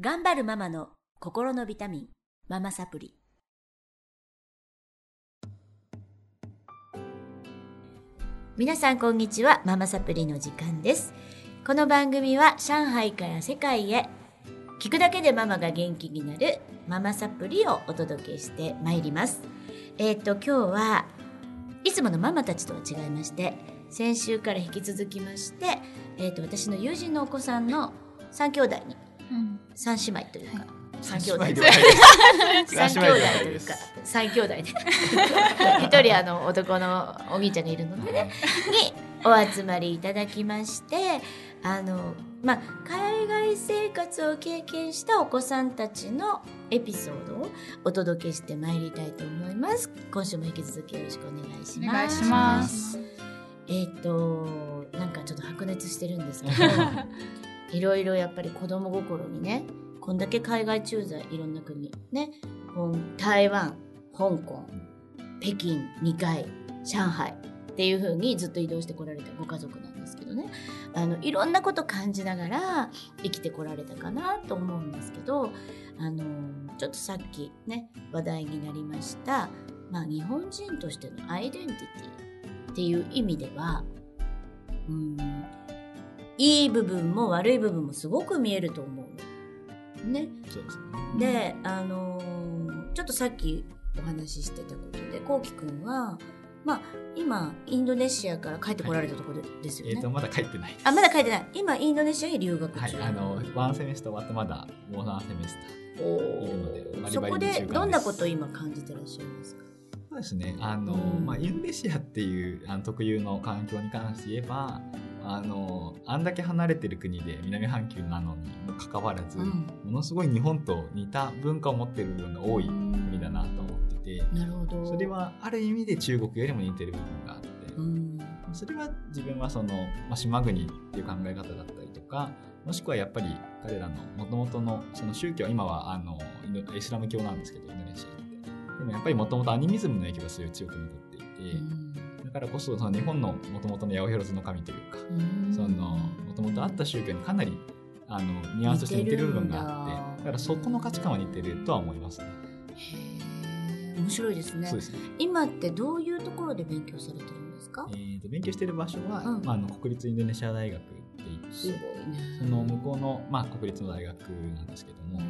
頑張るママの心のビタミン、ママサプリ。皆さんこんにちは、ママサプリの時間です。この番組は上海から世界へ、聞くだけでママが元気になるママサプリをお届けしてまいります。えっ、と、今日はいつものママたちとは違いまして、先週から引き続きまして、えっ、と、私の友人のお子さんの3兄弟に、三姉妹というか、三兄弟。三兄弟というか三兄弟で 一人あの男のお兄ちゃんがいるのでねにお集まりいただきましてあのまあ海外生活を経験したお子さんたちのエピソードをお届けしてまいりたいと思います。今週も引き続きよろしくお願いします。お願いします。えっ、となんかちょっと白熱してるんですけど いろいろやっぱり子供心にねこんだけ海外駐在いろんな国ね台湾香港北京2回上海っていう風にずっと移動してこられたご家族なんですけどね。あのいろんなこと感じながら生きてこられたかなと思うんですけどあのちょっとさっきね話題になりました、まあ、日本人としてのアイデンティティっていう意味ではうんいい部分も悪い部分もすごく見えると思うの。ね、そうですね。で、あのーちょっとさっきお話ししてたことでこうきくんは、まあ、今インドネシアから帰ってこられたところですよね。えっ、とまだ帰ってないです。あまだ帰ってない今インドネシアに留学中、はい、あのワンセメスター終わってまだもうワンセメスター。おいるのでバリバリそこでどんなことを今感じてらっしゃいますか？そうですね。あの、うんまあインドネシアっていうあの特有の環境に関して言えば、あのあんだけ離れてる国で南半球なのにもかかわらず、うん。ものすごい日本と似た文化を持ってる部分が多い国だなと思ってて、なるほど。それはある意味で中国よりも似てる部分があって。うん。それは自分はその、まあ、島国っていう考え方だったりとかもしくはやっぱり彼らのもともとのその宗教今はあのイスラム教なんですけどインドネシアって。でもやっぱりもともとアニミズムの影響がすごい強く残っていて、だからこそその日本のもともとの八百万の神というか、もともとあった宗教にかなりあのニュアンスとして似てる部分があってだ。だからそこの価値観は似てるとは思いますね。面白いですね。ね。今ってどういうところで勉強されてるんですか？えー、と勉強している場所は、うん。まあ、あの国立インドネシア大学って言ってすごいね。その向こうの、まあ、国立の大学なんですけども、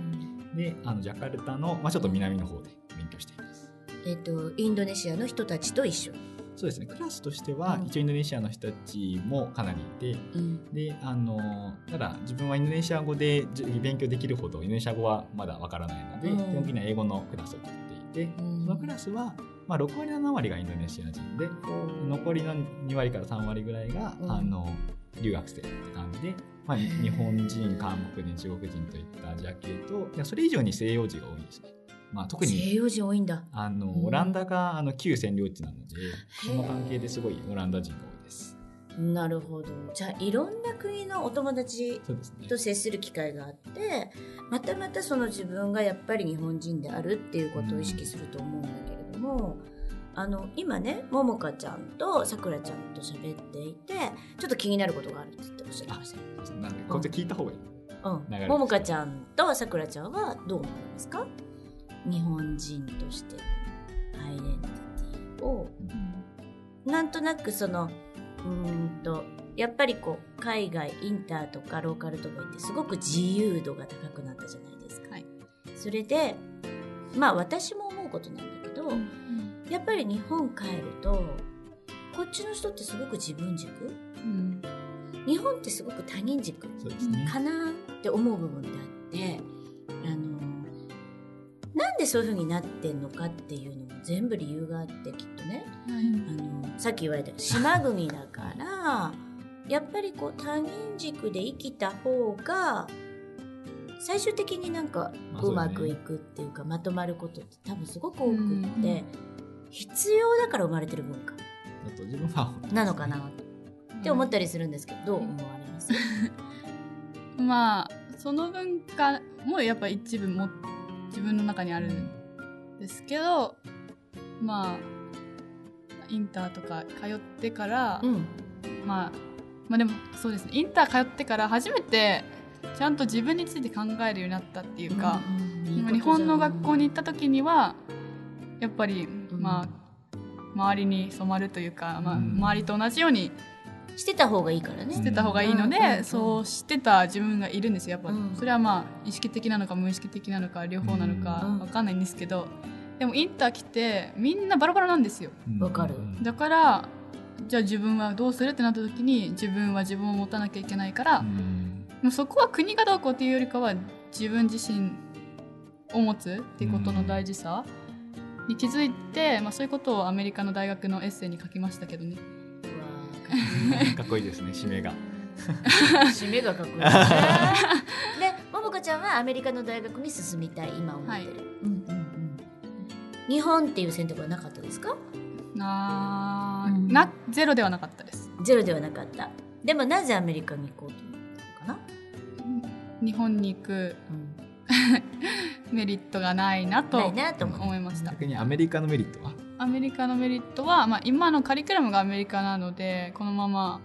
であのジャカルタの、まあ、ちょっと南の方で勉強しています。えっ、とインドネシアの人たちと一緒、そうですね。クラスとしては、うん。一応インドネシアの人たちもかなりいてうん。であのただ自分はインドネシア語でじ勉強できるほどインドネシア語はまだわからないので、うん。基本的には英語のクラスを取っていて、うん。そのクラスは、まあ、6割7割がインドネシア人で残りの2割から3割ぐらいが、うん。あの留学生って感じで、まあ、日本人韓国人中国人といったアジア系とそれ以上に西洋人が多いですね。まあ、特西に洋人多いんだ。あのうん。オランダがあの旧占領地なのでその関係ですごいオランダ人が多いです。なるほど。じゃあいろんな国のお友達と接する機会があってまたまたその自分がやっぱり日本人であるっていうことを意識すると思うんだけれども、あの今ねももかちゃんとさくらちゃんと喋っていてちょっと気になることがあるって言っておっしゃってましたなんでこ聞いた方がいい。うん、ももかちゃんとさくらちゃんはどう思いますか？日本人としてのアイデンティティをなんとなくそのうーんとやっぱりこう海外インターとかローカルとか行ってすごく自由度が高くなったじゃないですか。はい。それでまあ私も思うことなんだけど、やっぱり日本帰るとこっちの人ってすごく自分軸？うん。日本ってすごく他人軸ね。かなって思う部分であってでそういう風になってんのかっていうのも全部理由があってきっとね。あのさっき言われた島国だからやっぱりこう他人軸で生きた方が最終的になんかうまくいくっていうかまとまることって多分すごく多くって、うん必要だから生まれてる文化なのかなって思ったりするんですけどどう思われます？まあその文化もやっぱ一部も自分の中にあるんですけどまあインターとか通ってから、うん。まあまあでもそうですね。インター通ってから初めてちゃんと自分について考えるようになったっていうか、うんうん日本の学校に行った時にはやっぱり、ん。まあ周りに染まるというか、まあ、うん。周りと同じようにしてた方がいいからね。してた方がいいので、うんうんうんそうしてた自分がいるんですよやっぱ、うん。それはまあ意識的なのか無意識的なのか両方なのかうん。わかんないんですけど、でもインター来てみんなバラバラなんですよ。わかる。うん。だからじゃあ自分はどうするってなった時に自分は自分を持たなきゃいけないから、うん。もうそこは国がどうこうっていうよりかは自分自身を持つっていうことの大事さに気づいて、まあ、そういうことをアメリカの大学のエッセイに書きましたけどね。かっこいいですね締めが。締めがかっこいいですね。でももかちゃんはアメリカの大学に進みたい今思ってる、はい。うんうんうん。日本っていう選択はなかったですか？な,、うん。なゼロではなかったです。ゼロではなかった。でもなぜアメリカに行こうと思ったのか日本に行くな、メリットがないなとないなと思う思いました。逆にアメリカのメリットは？アメリカのメリットは、まあ、今のカリキュラムがアメリカなのでこのまま、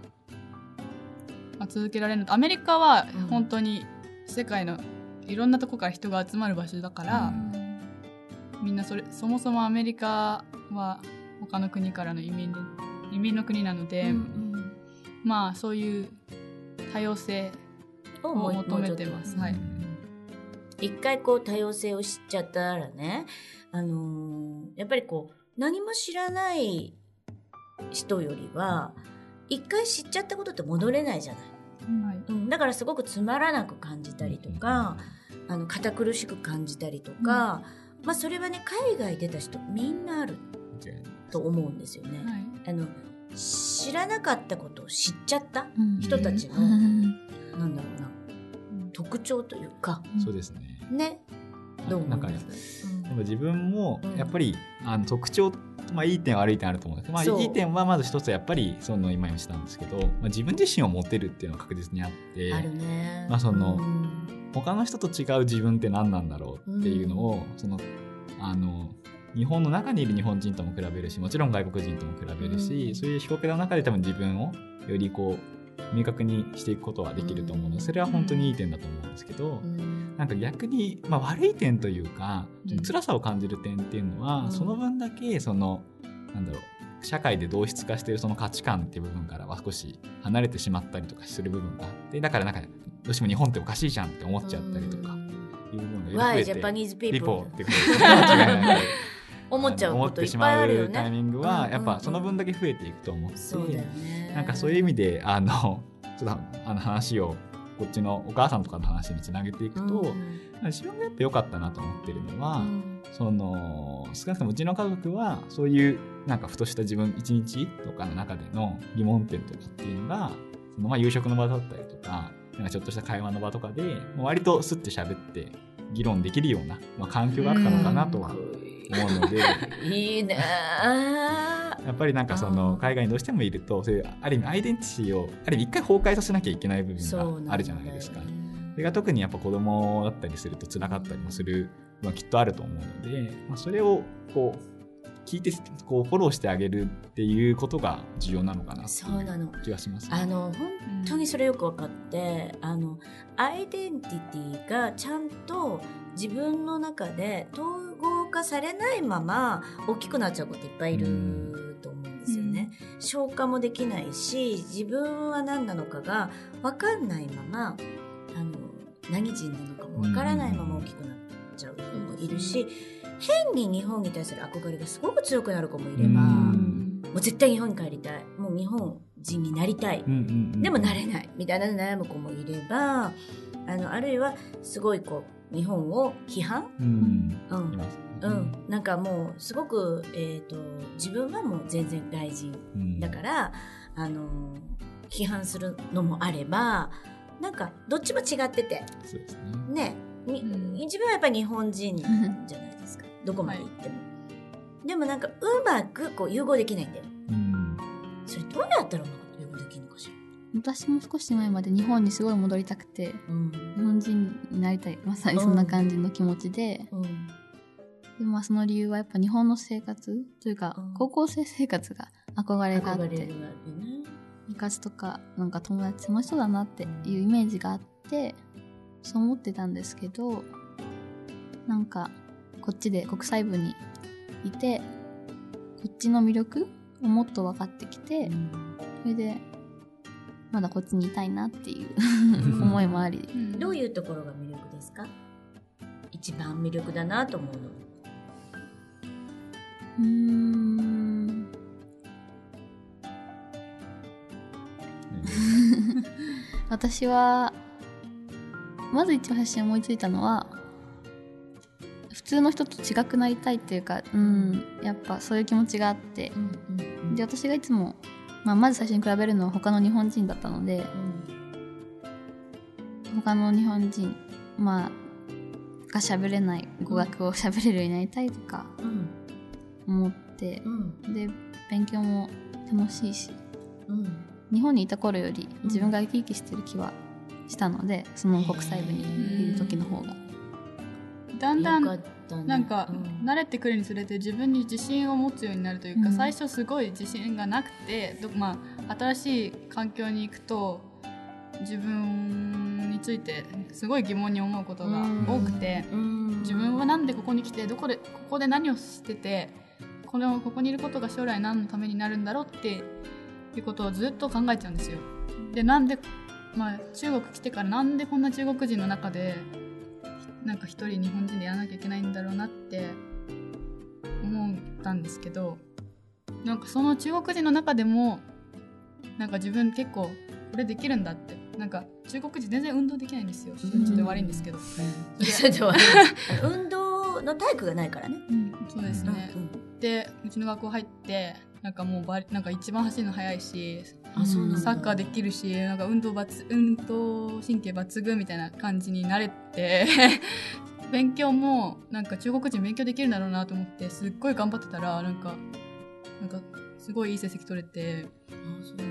まあ、続けられるアメリカはうん。本当に世界のいろんなとこから人が集まる場所だから、みんなそれそもそもアメリカは他の国からの移民で移民の国なので、うんまあそういう多様性うん、を求めてます。はい、一回こう多様性を知っちゃったらね、あのーやっぱりこう何も知らない人よりは一回知っちゃったことって戻れないじゃない。はい。うん、だからすごくつまらなく感じたりとか、あの堅苦しく感じたりとか、まあそれはね海外出た人みんなあると思うんですよね。はい。あの知らなかったことを知っちゃったうん。人たちの、うん。なんだろうな特徴というか。そうですね。ねどう思ないます？うん。でも自分もうん。やっぱり、あの特徴まあいい点悪い点あると思うんですけど、まあ、いい点はまず一つやっぱりその今言したんですけど、まあ、自分自身を持てるっていうのは確実にあってあるね。まあそのうん。他の人と違う自分って何なんだろうっていうのを、そのあの日本の中にいる日本人とも比べるしもちろん外国人とも比べるし、うん。そういう被告の中で多分自分をよりこう明確にしていくことはできると思うの。でそれは本当にいい点だと思うんですけど、うん。なんか逆に、まあ、悪い点というかうん。辛さを感じる点っていうのは、うん。その分だけそのなんだろう社会で同質化しているその価値観っていう部分からは少し離れてしまったりとかする部分があってだからなんかどうしても日本っておかしいじゃんって思っちゃったりとかいう部分が Why 増えて Japanese ピ people ポってこと 思っちゃうこといっぱいしまうあるよね。タイミングうんはやっうんうんぱその分だけ増えていくと思って、そうだよね。なんかそういう意味であのちょっとあの話をこっちのお母さんとかの話につなげていくと、うん自分がやっぱ良かったなと思ってるのは、うんその少なくともうちの家族はそういうなんかふとした自分一日とかの中での疑問点とかっていうのがそのまあ夕食の場だったりとかなんかちょっとした会話の場とかで割とスッて喋って議論できるような、まあ、環境があったのかなとは思うので。いいねー。やっぱりなんかそあのー。海外にどうしてもいるとそういうある意味アイデンティティをある意味一回崩壊させなきゃいけない部分があるじゃないですか。それが特にやっぱ子供だったりすると辛かったりもするのはきっとあると思うので、まあ、それをこう聞いてこうフォローしてあげるっていうことが重要なのかなってそうなの。いう気がします、あの本当にそれよく分かってあのアイデンティティがちゃんと自分の中で統合化されないまま大きくなっちゃうこといっぱいいると思うんですよね。消化もできないし自分は何なのかが分かんないままあの何人なのかも分からないまま大きくなっちゃう子もいるし変に日本に対する憧れがすごく強くなる子もいれば。うんもう絶対日本に帰りたいもう日本人になりたい。うんうんうんでもなれないみたいな悩む子もいればあのあるいはすごいこう日本を批判、うん。うん。うん、なんかもうすごく、えー、と自分はもう全然外人うん。だから、あの批判するのもあればなんかどっちも違ってて。そうですね。ね。にうん。自分はやっぱり日本人じゃないですか。どこまで行っても。でもなんかうまくこう融合できないんだよ。どうやったらうまく融合できるのかしら？私も少し前まで日本にすごい戻りたくてうん。日本人になりたい。まさにそんな感じの気持ちで、うん。でまあその理由はやっぱ日本の生活というか、うん。高校生生活が憧れがあって。部活とかなんか友達楽しそうだなっていうイメージがあってそう思ってたんですけどなんかこっちで国際部にいてこっちの魅力をもっと分かってきてそれでまだこっちにいたいなっていう 思いもあり。うん。どういうところが魅力ですか？一番魅力だなと思うの。うーん。私はまず一番最初に思いついたのは普通の人と違くなりたいっていうか、うん、やっぱそういう気持ちがあって。で私がいつも、まあ、まず最初に比べるのは他の日本人だったので他の日本人まあが喋れない語学を喋れるようになりたいとかうん思ってうん。で勉強も楽しいしうん。日本にいた頃より自分が生き生きしてる気はしたのでその国際部にいる時の方がだんだんなんか、うん。慣れてくるにつれて自分に自信を持つようになるというか、うん。最初すごい自信がなくてど、まあ、新しい環境に行くと自分についてすごい疑問に思うことが多くて、うん。自分はなんでここに来てどこでここで何をしててこのここにいることが将来何のためになるんだろうっていうことをずっと考えちゃうんですよ。でなんで、まあ、中国来てからなんでこんな中国人の中でなんか一人日本人でやらなきゃいけないんだろうなって思ったんですけどなんかその中国人の中でもなんか自分結構これできるんだってなんか中国人全然運動できないんですよ。ちょっと悪いんですけど、運動の体育がないからね。そうですね、でうちの学校入ってなんかもうバリなんか一番走るの速いしサッカーできるしなんか運動抜運動神経抜群みたいな感じになれて 勉強もなんか中国人勉強できるんだろうなと思ってすっごい頑張ってたらなんかなんかすごいいい成績取れて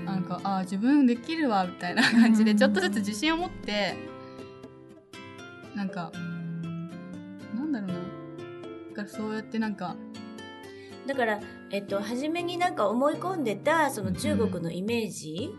なんかあー自分できるわみたいな感じでちょっとずつ自信を持ってなんかなんだろうな。だからそうやってなんかだから、えっと、初めになんか思い込んでたその中国のイメージ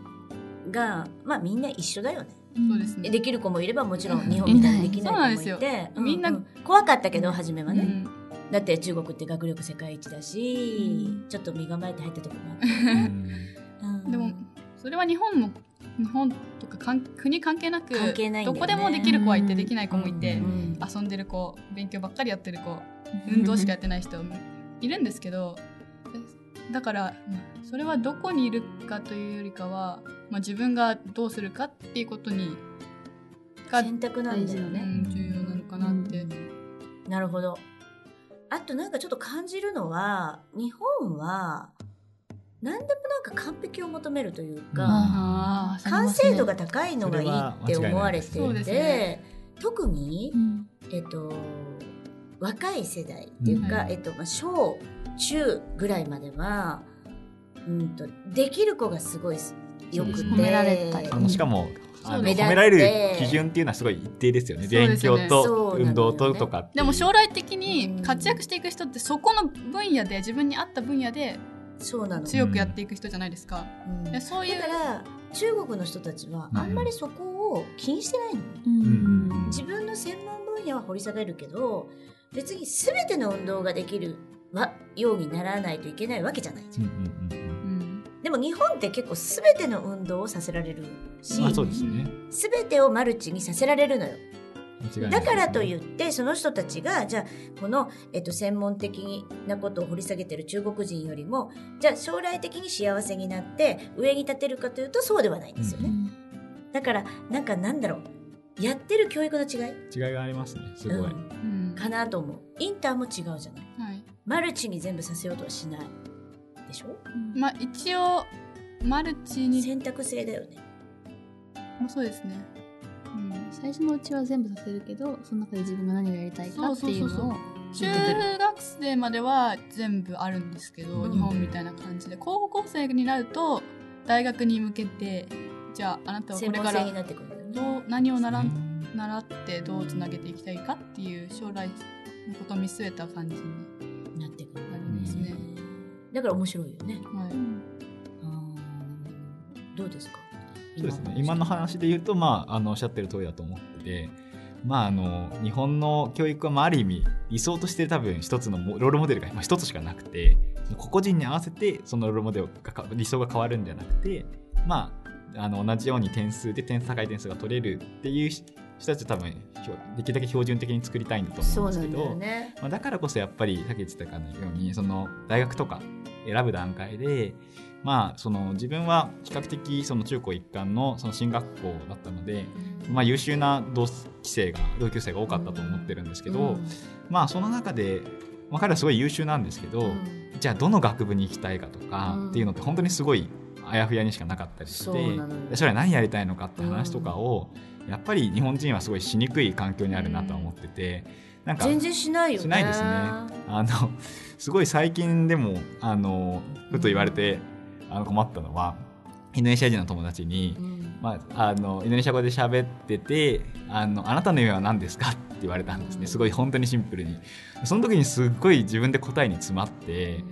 が、まあみんな一緒だよね。そうですね。できる子もいればもちろん日本みたいにできない子もいそうなんですよ。て、うみんなう怖かったけど初めはね、うん。だって中国って学力世界一だし、ちょっと身構えて入ったとこもあった うん。うんでもそれは日本も日本とかかん国関係なく関係ないんだよね。どこでもできる子はいてできない子もいて、うん。遊んでる子勉強ばっかりやってる子運動しかやってない人もいるんですけどえだからまあそれはどこにいるかというよりかは、まあ、自分がどうするかっていうことにが、選択なんだようね、ん重要なのかなって。なるほど。あとなんかちょっと感じるのは日本は何でもなんか完璧を求めるというか、完成度が高いのがいいって思われていて、特に、うん。えっと、若い世代っていうか、うん。えっとまあ、小中ぐらいまでは、うん、とできる子がすごいよくて褒められたり。あのしかも褒められる基準っていうのはすごい一定ですよね。ね強と運動ととかっていう。でも将来的に活躍していく人ってそこの分野で自分に合った分野でそうなの、強くやっていく人じゃないですか。うん。でそういうだから中国の人たちはあんまりそこを気にしてないの、うん。自分の専門分野は掘り下げるけど別に全ての運動ができるわようにならないといけないわけじゃないじゃん。うんうんうんうん。でも日本って結構全ての運動をさせられるし、まあそうですね。全てをマルチにさせられるのよ。間違いないだからとう。いってその人たちがじゃあこの、えっと、専門的なことを掘り下げてる中国人よりもじゃあ将来的に幸せになって上に立てるかというとそうではないんですよね、だからなんかなんだろう。やってる教育の違い、違いがありますね。すごい。うん。うんかなと思う。インターも違うじゃない。はい。マルチに全部させようとはしない。でしょ？まあ一応マルチに選択制だよね。まあそうですね。うん。最初のうちは全部させるけどその中で自分が何をやりたいかっていうのを中学生までは全部あるんですけど、うん。日本みたいな感じで。高校生になると大学に向けてじゃああなたはこ専れからになってくるんだよね。どう何を習んね習ってどうつなげていきたいかっていう将来のことを見据えた感じになってくるんですね。だから面白いよね。はい。あー。どうですか？そうですね。今の話で言うと、まあ、あの、おっしゃってる通りだと思ってて、まあ、あの日本の教育はまあある意味理想として多分一つのロールモデルがまあ一つしかなくて個々人に合わせてそのロールモデルがか理想が変わるんじゃなくてまああの同じように点数で点高い点数が取れるっていう人たちは多分できるだけ標準的に作りたいんだと思うんですけどね。まあ、だからこそやっぱりさっき言ってたかのようにその大学とか選ぶ段階でまあその自分は比較的その中高一貫のその進学校だったので、まあ、優秀な同期生が同級生が多かったと思ってるんですけど、うん。まあその中で、まあ、彼はすごい優秀なんですけど、うん。じゃあどの学部に行きたいかとかうん。っていうのって本当にすごいあやふやにしかなかったりして、そうなのよで将来何やりたいのかって話とかを、やっぱり日本人はすごいしにくい環境にあるなとは思ってて、なんか全然しないよね。しないですね。あのすごい最近でもあのふと言われてあの困ったのはインドネシア人の友達にう、ん。まあ、あのインドネシア語で喋っててあの「あなたの夢は何ですか?」って言われたんですね。すごい本当にシンプルに。その時にすっごい自分で答えに詰まって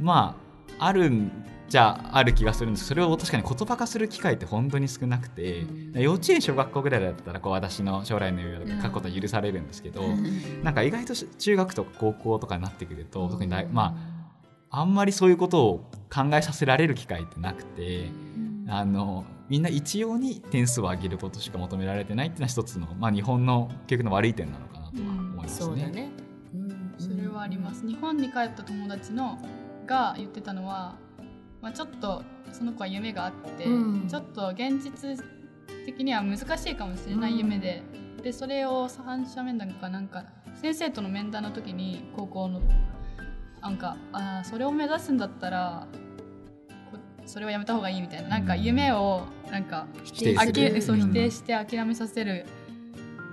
まああるんじゃある気がするんです。それを確かに言葉化する機会って本当に少なくて、うん。幼稚園小学校ぐらいだったらこう私の将来の夢とか書くことは許されるんですけど、なんか意外とし中学とか高校とかになってくると特に大、まああんまりそういうことを考えさせられる機会ってなくてあのみんな一様に点数を上げることしか求められてないっていうのは一つの、まあ、日本の教育の悪い点なのかなとは思いますね。そうだね、うん。それはあります。日本に帰った友達のが言ってたのは、まあ、ちょっとその子は夢があって、うん。ちょっと現実的には難しいかもしれない夢で、でそれを三者面談かなんか先生との面談の時に高校のなんかあーそれを目指すんだったらこそれはやめた方がいいみたいななんか夢をなんか否定そううん。否定して諦めさせる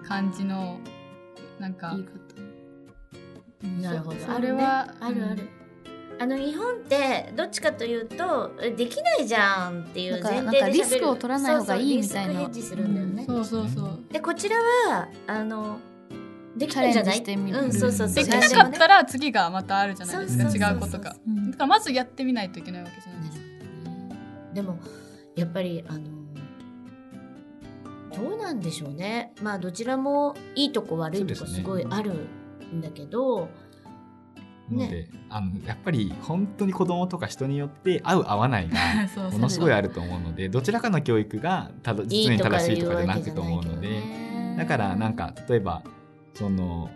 感じのなんか言い方なるほど。そそれはあるね。あるあの日本ってどっちかというとえできないじゃんっていう前提でなんかなんかリスクを取らない方がいいみたいな。そうそうそうそう。そうでこちらはあのできないじゃない？うん、そうそうそう。できうんなかったら次がまたあるじゃないですか。そうそうそう。そう違うことが。うん。だからまずやってみないといけないわけじゃないですか。でもやっぱりあのどうなんでしょうね。まあどちらもいいとこ悪いとこそうですごいあるんだけど、なので、あのやっぱり本当に子供とか人によって合う合わないが ものすごいあると思うのでどちらかの教育がただい実に正しいとかじゃなくと思うのでね。だからなんか例えばその、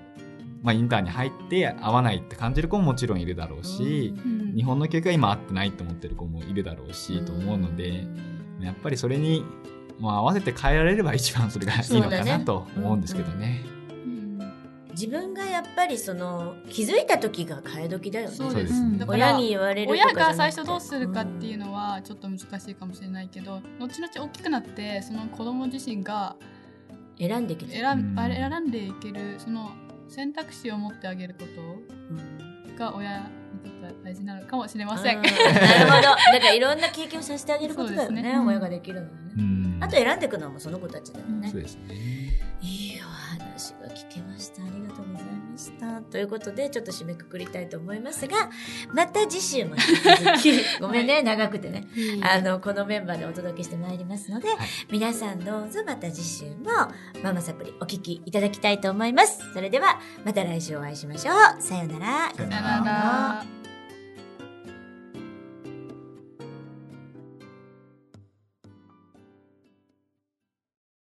まあ、インターに入って合わないって感じる子ももちろんいるだろうし、うん。日本の教育が今合ってないと思ってる子もいるだろうし、と思うのでやっぱりそれに、まあ、合わせて変えられれば一番それがいいのかなと思うんですけどね。うん。自分がやっぱりその気づいた時が替え時だよね。そうです。だから親に言われる親が最初どうするかっていうのはちょっと難しいかもしれないけど後々大きくなってその子供自身がうん選んできて選うん。んあれ選んでいけるその選択肢を持ってあげることうん。が親にとっては大事なのかもしれません。うんなるほど。だからいろんな経験をさせてあげることだよね。ね。親ができるのはね、うん。あと選んでいくのもその子たちだよね。そうですね。いいお話が聞けました。ありがということでちょっと締めくくりたいと思いますがまた次週も引き続きごめんね、長くてね。あのこのメンバーでお届けしてまいりますので、皆さんどうぞまた次週もママサプリお聞きいただきたいと思います。それではまた来週お会いしましょう。さようなら。さようさよなら。